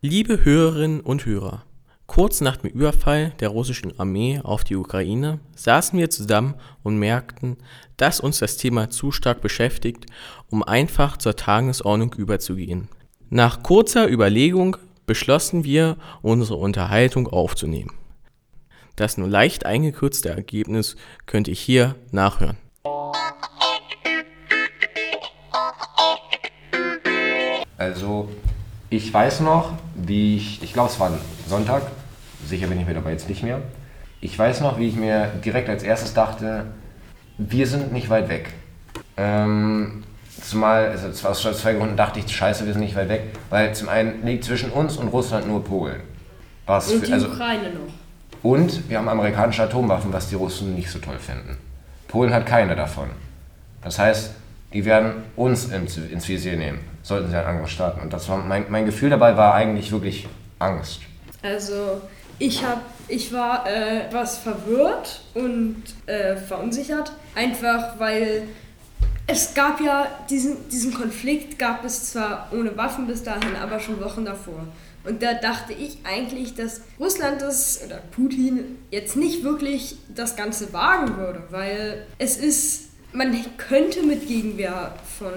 Liebe Hörerinnen und Hörer, kurz nach dem Überfall der russischen Armee auf die Ukraine saßen wir zusammen und merkten, dass uns das Thema zu stark beschäftigt, um einfach zur Tagesordnung überzugehen. Nach kurzer Überlegung beschlossen wir, unsere Unterhaltung aufzunehmen. Das nur leicht eingekürzte Ergebnis könnt ihr hier nachhören. Also ich weiß noch, wie ich, ich glaube es war ein Sonntag, sicher bin ich mir dabei jetzt nicht mehr. Ich weiß noch, wie ich mir direkt als erstes dachte, wir sind nicht weit weg. Ähm, zumal, also zwar aus zwei Gründen dachte ich, scheiße, wir sind nicht weit weg, weil zum einen liegt zwischen uns und Russland nur Polen. Was und die für, also, Ukraine noch. Und wir haben amerikanische Atomwaffen, was die Russen nicht so toll finden. Polen hat keine davon. Das heißt, die werden uns ins, ins Visier nehmen, sollten sie einen Angriff starten. Und das war mein, mein Gefühl dabei war eigentlich wirklich Angst. Also ich habe, ich war äh, etwas verwirrt und äh, verunsichert, einfach weil es gab ja diesen, diesen Konflikt gab es zwar ohne Waffen bis dahin, aber schon Wochen davor. Und da dachte ich eigentlich, dass Russland das oder Putin jetzt nicht wirklich das Ganze wagen würde, weil es ist man könnte mit Gegenwehr von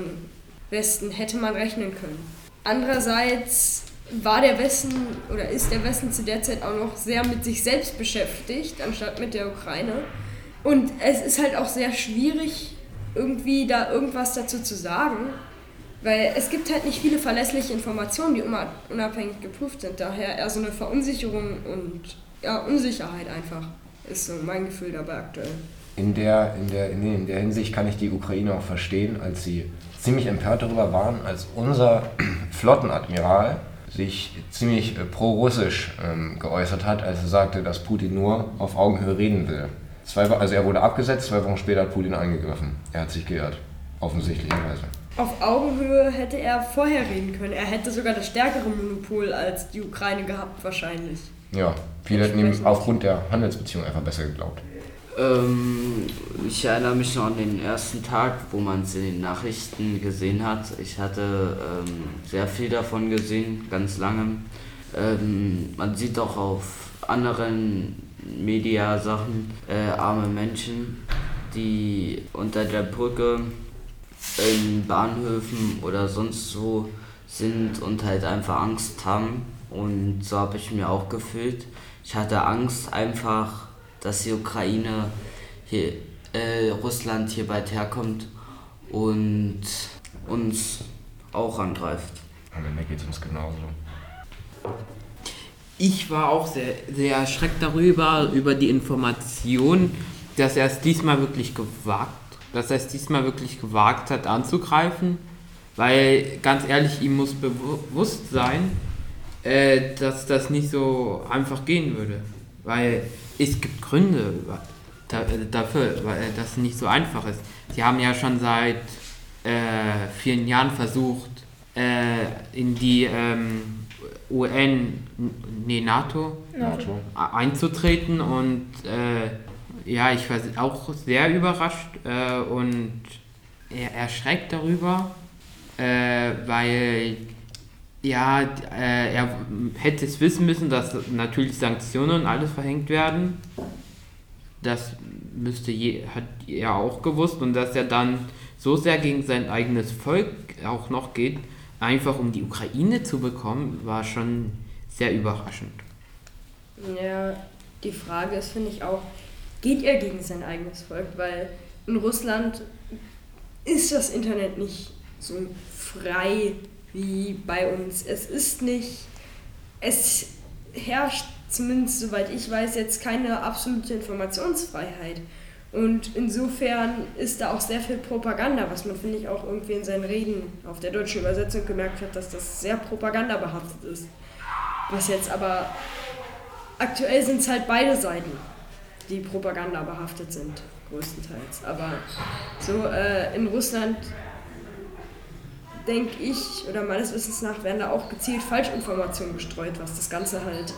Westen, hätte man rechnen können. Andererseits war der Westen oder ist der Westen zu der Zeit auch noch sehr mit sich selbst beschäftigt, anstatt mit der Ukraine. Und es ist halt auch sehr schwierig, irgendwie da irgendwas dazu zu sagen, weil es gibt halt nicht viele verlässliche Informationen, die unabhängig geprüft sind. Daher eher so eine Verunsicherung und ja, Unsicherheit einfach ist so mein Gefühl dabei aktuell in der, in, der, in der Hinsicht kann ich die Ukraine auch verstehen, als sie ziemlich empört darüber waren, als unser Flottenadmiral sich ziemlich äh, pro-russisch ähm, geäußert hat, als er sagte, dass Putin nur auf Augenhöhe reden will. Zwei, also er wurde abgesetzt, zwei Wochen später hat Putin eingegriffen. Er hat sich geirrt, offensichtlicherweise. Auf Augenhöhe hätte er vorher reden können. Er hätte sogar das stärkere Monopol als die Ukraine gehabt, wahrscheinlich. Ja, viele hätten ihm aufgrund der Handelsbeziehung einfach besser geglaubt. Ähm, ich erinnere mich noch an den ersten Tag, wo man es in den Nachrichten gesehen hat. Ich hatte ähm, sehr viel davon gesehen, ganz lange. Ähm, man sieht auch auf anderen Mediasachen äh, arme Menschen, die unter der Brücke in Bahnhöfen oder sonst so sind und halt einfach Angst haben. Und so habe ich mir auch gefühlt. Ich hatte Angst einfach dass die Ukraine hier, äh, Russland hier bald herkommt und uns auch angreift. Am Ende geht es uns genauso. Ich war auch sehr, sehr erschreckt darüber, über die Information, dass er es diesmal wirklich gewagt, dass er es diesmal wirklich gewagt hat anzugreifen, weil ganz ehrlich, ihm muss bewusst sein, äh, dass das nicht so einfach gehen würde, weil es gibt Gründe dafür, weil das nicht so einfach ist. Sie haben ja schon seit äh, vielen Jahren versucht, äh, in die ähm, UN, nee, NATO, NATO, einzutreten und äh, ja, ich war auch sehr überrascht äh, und erschreckt darüber, äh, weil ja, äh, er hätte es wissen müssen, dass natürlich Sanktionen und alles verhängt werden. Das müsste je, hat er auch gewusst und dass er dann so sehr gegen sein eigenes Volk auch noch geht, einfach um die Ukraine zu bekommen, war schon sehr überraschend. Ja, die Frage ist, finde ich auch, geht er gegen sein eigenes Volk? Weil in Russland ist das Internet nicht so frei wie bei uns. Es ist nicht, es herrscht zumindest soweit ich weiß jetzt keine absolute Informationsfreiheit. Und insofern ist da auch sehr viel Propaganda, was man, finde ich, auch irgendwie in seinen Reden auf der deutschen Übersetzung gemerkt hat, dass das sehr propagandabehaftet ist. Was jetzt aber aktuell sind es halt beide Seiten, die propagandabehaftet sind, größtenteils. Aber so äh, in Russland denke ich, oder meines Wissens nach werden da auch gezielt Falschinformationen gestreut, was das Ganze halt.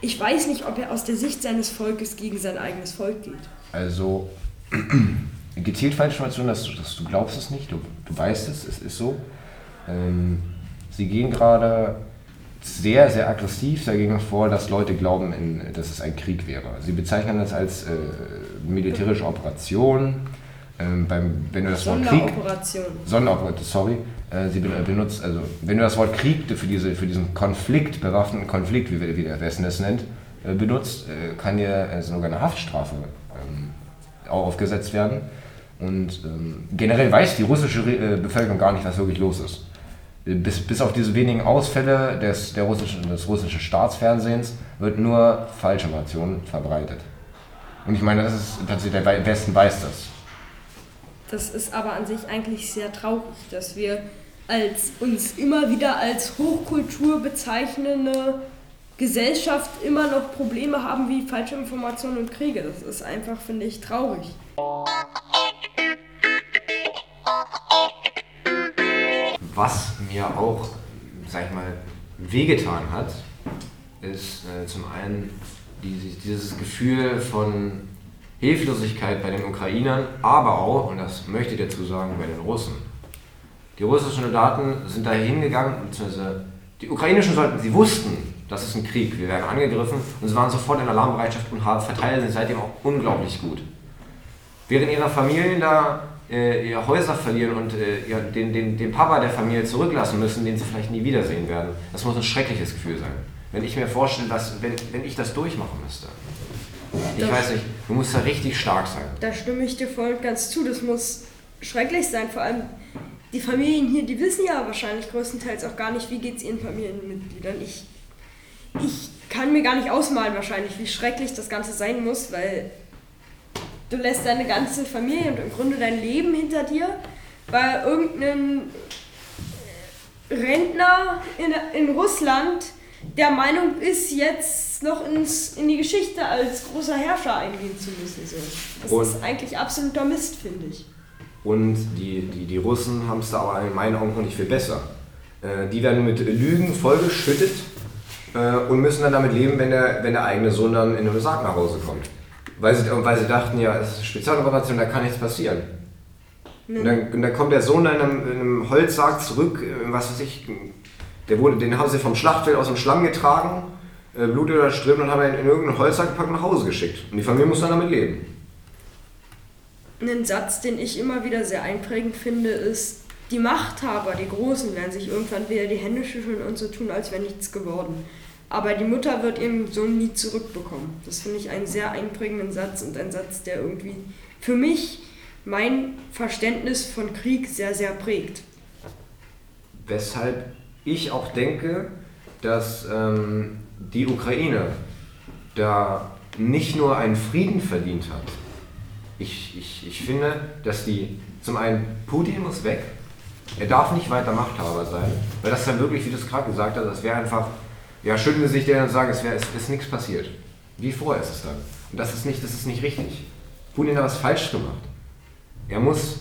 Ich weiß nicht, ob er aus der Sicht seines Volkes gegen sein eigenes Volk geht. Also, gezielt Falschinformationen, dass, dass du glaubst es nicht, du, du weißt es, es ist so. Ähm, sie gehen gerade sehr, sehr aggressiv dagegen vor, dass Leute glauben, in, dass es ein Krieg wäre. Sie bezeichnen das als äh, militärische Operation. Ähm, beim, wenn du das Wort Krieg. Sonderoperation. Sorry. Äh, sie ben- benutzt, also wenn du das Wort Krieg für, diese, für diesen Konflikt, bewaffneten Konflikt, wie, wie der Westen es nennt, äh, benutzt, äh, kann dir äh, sogar eine Haftstrafe ähm, auch aufgesetzt werden. Und ähm, generell weiß die russische Re äh, Bevölkerung gar nicht, was wirklich los ist. Äh, Bis, bis auf diese wenigen Ausfälle des, der russischen, des russischen Staatsfernsehens wird nur Falschinformation verbreitet. Und ich meine, das ist tatsächlich, der Westen weiß das. Das ist aber an sich eigentlich sehr traurig, dass wir als uns immer wieder als Hochkultur bezeichnende Gesellschaft immer noch Probleme haben wie falsche Informationen und Kriege. Das ist einfach, finde ich, traurig. Was mir auch, sag ich mal, wehgetan hat, ist äh, zum einen dieses, dieses Gefühl von Hilflosigkeit bei den Ukrainern, aber auch, und das möchte ich dazu sagen, bei den Russen. Die russischen Soldaten sind da hingegangen, beziehungsweise die ukrainischen Soldaten, sie wussten, das ist ein Krieg, wir werden angegriffen und sie waren sofort in Alarmbereitschaft und haben, verteilen sich seitdem auch unglaublich gut. Während ihre Familien da äh, ihre Häuser verlieren und äh, ihr, den, den, den Papa der Familie zurücklassen müssen, den sie vielleicht nie wiedersehen werden, das muss ein schreckliches Gefühl sein. Wenn ich mir vorstelle, dass, wenn, wenn ich das durchmachen müsste. Ich Das- weiß nicht, du musst da richtig stark sein. Da stimme ich dir voll und ganz zu. Das muss schrecklich sein. Vor allem die Familien hier, die wissen ja wahrscheinlich größtenteils auch gar nicht, wie geht es ihren Familienmitgliedern. Ich, ich kann mir gar nicht ausmalen wahrscheinlich, wie schrecklich das Ganze sein muss, weil du lässt deine ganze Familie und im Grunde dein Leben hinter dir, weil irgendein Rentner in, in Russland der Meinung ist, jetzt noch ins, in die Geschichte als großer Herrscher eingehen zu müssen. So. Das Und- ist eigentlich absoluter Mist, finde ich. Und die, die, die Russen haben es da aber in meinen Augen noch nicht viel besser. Äh, die werden mit Lügen vollgeschüttet äh, und müssen dann damit leben, wenn der, wenn der eigene Sohn dann in einem Sarg nach Hause kommt. Weil sie, weil sie dachten, ja, es ist eine Spezialoperation, da kann nichts passieren. Und dann, und dann kommt der Sohn dann in einem, in einem Holzsarg zurück, äh, was weiß ich, der wurde, den haben sie vom Schlachtfeld aus dem Schlamm getragen, äh, Blut überströmt und haben ihn in irgendeinen Holzsack gepackt und nach Hause geschickt. Und die Familie muss dann damit leben. Ein Satz, den ich immer wieder sehr einprägend finde, ist, die Machthaber, die Großen, werden sich irgendwann wieder die Hände schütteln und so tun, als wäre nichts geworden. Aber die Mutter wird ihren Sohn nie zurückbekommen. Das finde ich einen sehr einprägenden Satz und ein Satz, der irgendwie für mich mein Verständnis von Krieg sehr, sehr prägt. Weshalb ich auch denke, dass ähm, die Ukraine da nicht nur einen Frieden verdient hat. Ich, ich, ich finde, dass die zum einen Putin muss weg, er darf nicht weiter Machthaber sein, weil das dann wirklich, wie du es gerade gesagt hast, das wäre einfach, ja, schütteln sie sich der und sagen, es, wär, es ist nichts passiert. Wie vorher ist es dann. Und das ist nicht, das ist nicht richtig. Putin hat was falsch gemacht. Er muss,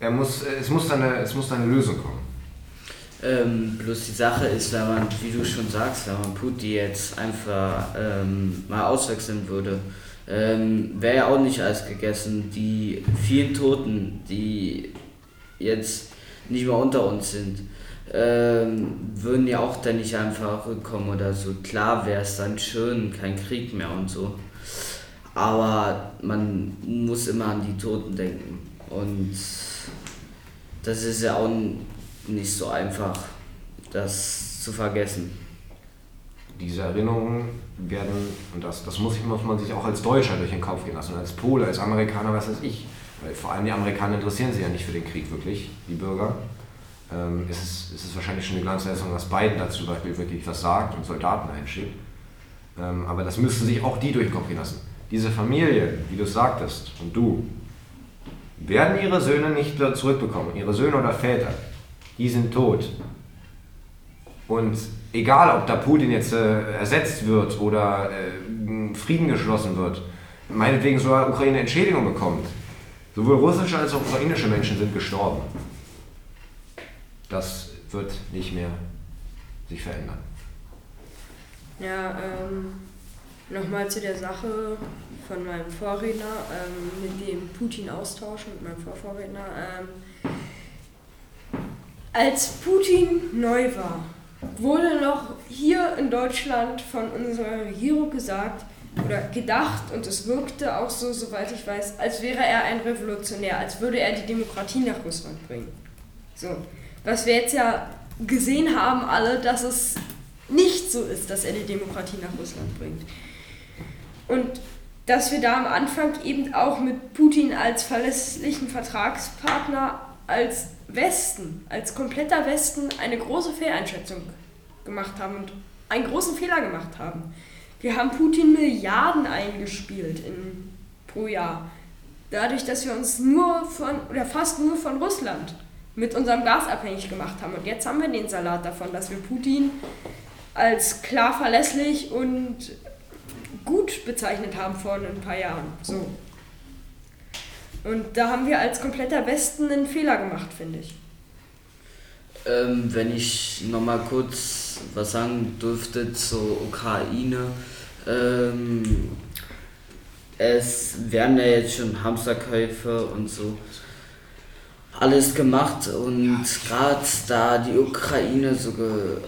er muss, es muss eine, es muss eine Lösung kommen. Ähm, bloß die Sache ist, wenn man, wie du schon sagst, wenn man Putin jetzt einfach ähm, mal auswechseln würde, ähm, wäre ja auch nicht alles gegessen. Die vielen Toten, die jetzt nicht mehr unter uns sind, ähm, würden ja auch dann nicht einfach rückkommen oder so. Klar wäre es dann schön, kein Krieg mehr und so. Aber man muss immer an die Toten denken. Und das ist ja auch nicht so einfach, das zu vergessen. diese Erinnerungen werden, und das, das muss, ich, muss man sich auch als Deutscher durch den Kopf gehen lassen, als Pole, als Amerikaner, was weiß ich. Weil vor allem die Amerikaner interessieren sich ja nicht für den Krieg wirklich, die Bürger. Ähm, es, ist, es ist wahrscheinlich schon eine Glanzleistung, dass Biden dazu zum Beispiel wirklich was sagt und Soldaten einschickt. Ähm, aber das müssten sich auch die durch den Kopf gehen lassen. Diese Familie, wie du es sagtest, und du, werden ihre Söhne nicht zurückbekommen, ihre Söhne oder Väter, die sind tot. Und egal, ob da Putin jetzt äh, ersetzt wird oder äh, Frieden geschlossen wird, meinetwegen sogar Ukraine Entschädigung bekommt, sowohl russische als auch ukrainische Menschen sind gestorben. Das wird nicht mehr sich verändern. Ja, ähm, nochmal zu der Sache von meinem Vorredner, ähm, mit dem Putin-Austausch mit meinem Vorvorredner. Ähm, als Putin neu war, wurde noch hier in Deutschland von unserer Regierung gesagt oder gedacht und es wirkte auch so, soweit ich weiß, als wäre er ein Revolutionär, als würde er die Demokratie nach Russland bringen. So, was wir jetzt ja gesehen haben alle, dass es nicht so ist, dass er die Demokratie nach Russland bringt. Und dass wir da am Anfang eben auch mit Putin als verlässlichen Vertragspartner, als Westen, als kompletter Westen eine große Fehleinschätzung gemacht haben und einen großen Fehler gemacht haben. Wir haben Putin Milliarden eingespielt in, pro Jahr. Dadurch, dass wir uns nur von, oder fast nur von Russland mit unserem Gas abhängig gemacht haben. Und jetzt haben wir den Salat davon, dass wir Putin als klar verlässlich und gut bezeichnet haben vor ein paar Jahren. So. Und da haben wir als kompletter Westen einen Fehler gemacht, finde ich. Ähm, wenn ich nochmal kurz was sagen dürfte zur Ukraine. Ähm, es werden ja jetzt schon Hamsterkäufe und so alles gemacht und gerade da die Ukraine so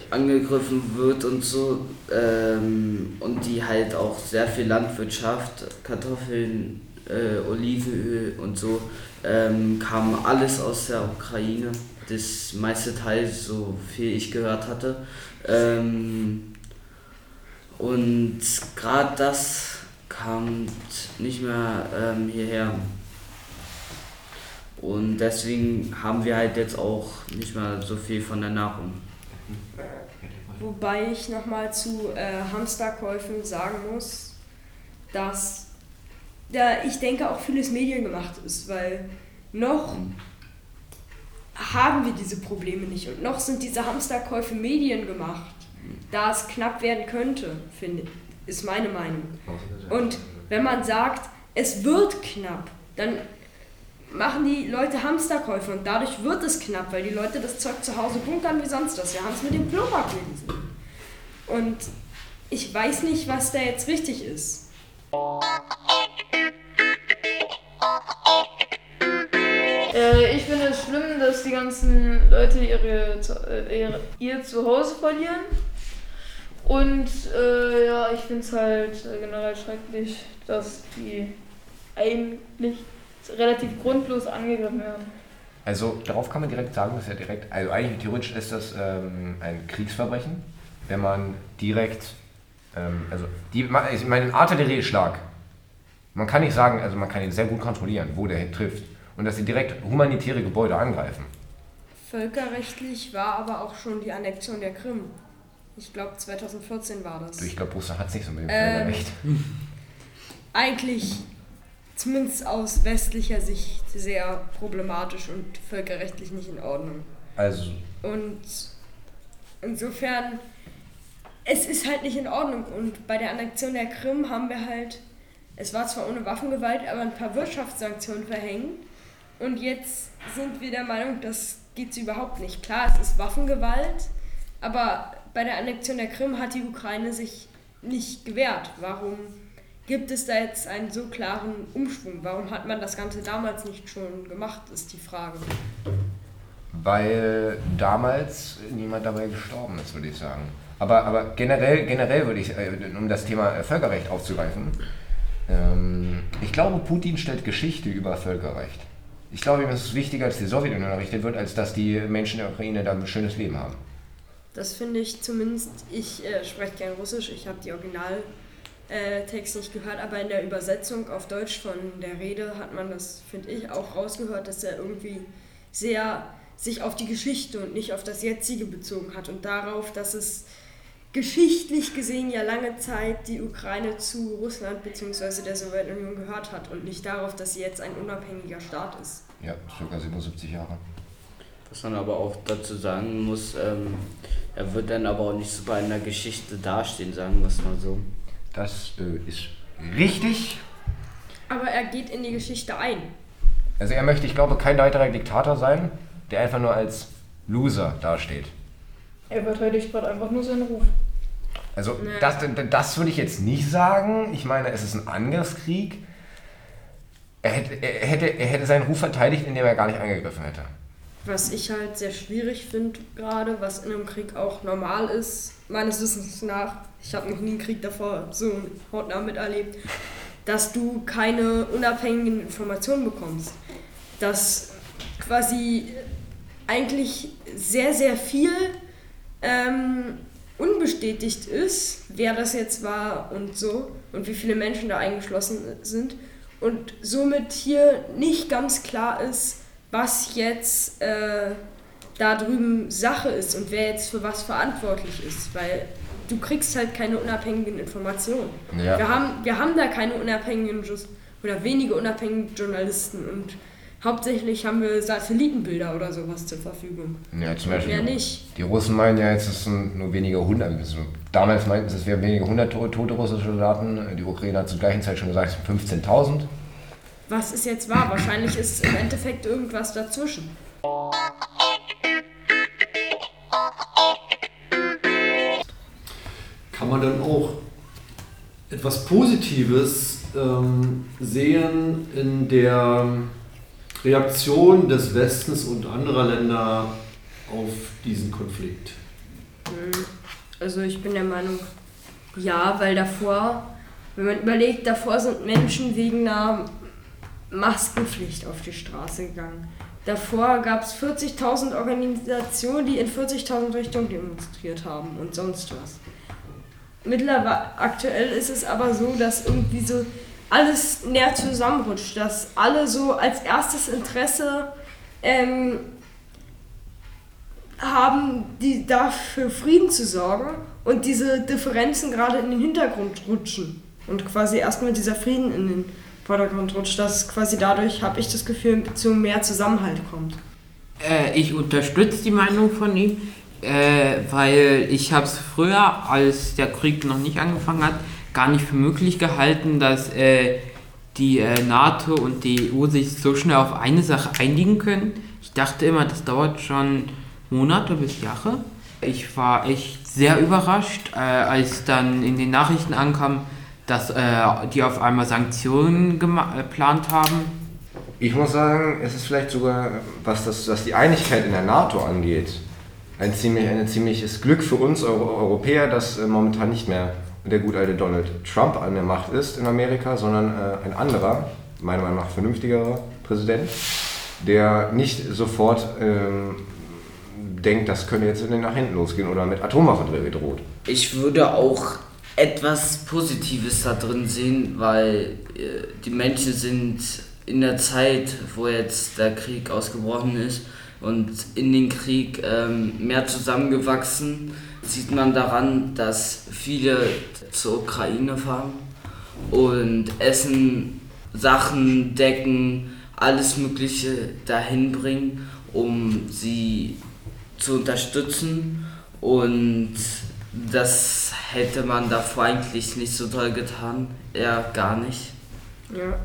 angegriffen wird und so ähm, und die halt auch sehr viel Landwirtschaft, Kartoffeln, äh, Olivenöl und so ähm, kam alles aus der Ukraine. Das meiste Teil, so viel ich gehört hatte. Ähm, und gerade das kam nicht mehr ähm, hierher. Und deswegen haben wir halt jetzt auch nicht mehr so viel von der Nahrung. Wobei ich nochmal zu äh, Hamsterkäufen sagen muss, dass da ich denke auch vieles mediengemacht ist, weil noch haben wir diese Probleme nicht und noch sind diese Hamsterkäufe mediengemacht, da es knapp werden könnte, finde ist meine Meinung. Und wenn man sagt, es wird knapp, dann machen die Leute Hamsterkäufe und dadurch wird es knapp, weil die Leute das Zeug zu Hause bunkern wie sonst was. Wir haben es mit dem Klopapier gesehen. Und ich weiß nicht, was da jetzt richtig ist. Ich finde es schlimm, dass die ganzen Leute ihre, äh, ihre ihr Zuhause verlieren. Und äh, ja, ich finde es halt generell schrecklich, dass die eigentlich relativ grundlos angegriffen werden. Also darauf kann man direkt sagen, dass ja direkt, also eigentlich theoretisch ist das ähm, ein Kriegsverbrechen, wenn man direkt, ähm, also die, ich meine, ein Artillerieschlag, man kann nicht sagen, also man kann ihn sehr gut kontrollieren, wo der trifft und dass sie direkt humanitäre Gebäude angreifen. Völkerrechtlich war aber auch schon die Annexion der Krim. Ich glaube 2014 war das. Ich glaube, Russland hat es nicht so mit dem Ähm, Völkerrecht. Eigentlich zumindest aus westlicher Sicht sehr problematisch und völkerrechtlich nicht in Ordnung. Also, Und insofern, es ist halt nicht in Ordnung. Und bei der Annexion der Krim haben wir halt, es war zwar ohne Waffengewalt, aber ein paar Wirtschaftssanktionen verhängt. Und jetzt sind wir der Meinung, das geht überhaupt nicht. Klar, es ist Waffengewalt, aber bei der Annexion der Krim hat die Ukraine sich nicht gewehrt. Warum gibt es da jetzt einen so klaren Umschwung? Warum hat man das Ganze damals nicht schon gemacht, ist die Frage. weil damals niemand dabei gestorben ist, würde ich sagen. Aber, aber generell, generell würde ich, äh, um das Thema äh, Völkerrecht aufzugreifen, ähm, ich glaube, Putin stellt Geschichte über Völkerrecht. Ich glaube, ihm ist es wichtiger, dass die Sowjetunion errichtet wird, als dass die Menschen der Ukraine da ein schönes Leben haben. Das finde ich zumindest, ich äh, spreche gern Russisch, ich habe die Originaltext äh, nicht gehört, aber in der Übersetzung auf Deutsch von der Rede hat man das, finde ich, auch rausgehört, dass er irgendwie sehr sich auf die Geschichte und nicht auf das Jetzige bezogen hat und darauf, dass es geschichtlich gesehen ja lange Zeit die Ukraine zu Russland bzw. der Sowjetunion gehört hat und nicht darauf, dass sie jetzt ein unabhängiger Staat ist. Ja, circa 77 Jahre. Was man aber auch dazu sagen muss, ähm, er wird dann aber auch nicht super in der Geschichte dastehen, sagen wir es mal so. Das äh, ist richtig. Aber er geht in die Geschichte ein. Also er möchte, ich glaube, kein weiterer Diktator sein, der einfach nur als Loser dasteht. Er verteidigt gerade einfach nur seinen Ruf. Also Nee. das, das würde ich jetzt nicht sagen. Ich meine, es ist ein Angriffskrieg. Er hätte, er, hätte, er hätte seinen Ruf verteidigt, indem er gar nicht angegriffen hätte. was ich halt sehr schwierig finde gerade, was in einem Krieg auch normal ist, meines Wissens nach, ich habe noch nie einen Krieg davor so hautnah miterlebt, dass du keine unabhängigen Informationen bekommst. Dass quasi eigentlich sehr, sehr viel ähm, unbestätigt ist, wer das jetzt war und so und wie viele Menschen da eingeschlossen sind und somit hier nicht ganz klar ist, was jetzt äh, da drüben Sache ist und wer jetzt für was verantwortlich ist, weil du kriegst halt keine unabhängigen Informationen. Ja. Wir, haben, wir haben da keine unabhängigen Just oder wenige unabhängige Journalisten und hauptsächlich haben wir Satellitenbilder oder sowas zur Verfügung. Ja, zum Beispiel. Mehr nicht. Die Russen meinen ja jetzt, es sind nur wenige hundert. also Damals meinten sie, es wären wenige hundert to- tote russische Soldaten. Die Ukraine hat zur gleichen Zeit schon gesagt, es sind 15.000. Was ist jetzt wahr? Wahrscheinlich ist im Endeffekt irgendwas dazwischen. kann man dann auch etwas Positives ähm, sehen in der Reaktion des Westens und anderer Länder auf diesen Konflikt. Also ich bin der Meinung, ja, weil davor, wenn man überlegt, davor sind Menschen wegen einer Maskenpflicht auf die Straße gegangen. Davor gab es 40.000 Organisationen, die in 40.000 Richtungen demonstriert haben und sonst was. Mittlerweile, aktuell ist es aber so, dass irgendwie so alles näher zusammenrutscht, dass alle so als erstes Interesse ähm, haben, die dafür Frieden zu sorgen und diese Differenzen gerade in den Hintergrund rutschen und quasi erstmal dieser Frieden in den Vordergrund rutscht, dass quasi dadurch, habe ich das Gefühl, zu mehr Zusammenhalt kommt. Äh, ich unterstütze die Meinung von ihm, äh, weil ich habe es früher, als der Krieg noch nicht angefangen hat, gar nicht für möglich gehalten, dass äh, die äh, NATO und die EU sich so schnell auf eine Sache einigen können. Ich dachte immer, das dauert schon Monate bis Jahre. Ich war echt sehr überrascht, äh, als dann in den Nachrichten ankam, dass äh, die auf einmal Sanktionen äh, geplant haben. Ich muss sagen, es ist vielleicht sogar, was, das, was die Einigkeit in der NATO angeht, ein ziemlich, ein ziemliches Glück für uns Euro Europäer, dass äh, momentan nicht mehr der gut alte Donald Trump an der Macht ist in Amerika, sondern äh, ein anderer, meiner Meinung nach vernünftigerer Präsident, der nicht sofort ähm, denkt, das könnte jetzt nach hinten losgehen oder mit Atomwaffen droht. Ich würde auch etwas Positives da drin sehen, weil äh, die Menschen sind in der Zeit, wo jetzt der Krieg ausgebrochen ist und in den Krieg ähm, mehr zusammengewachsen. Sieht man daran, dass viele zur Ukraine fahren und Essen, Sachen, Decken, alles Mögliche dahin bringen, um sie zu unterstützen und das hätte man davor eigentlich nicht so toll getan, eher gar nicht. Ja.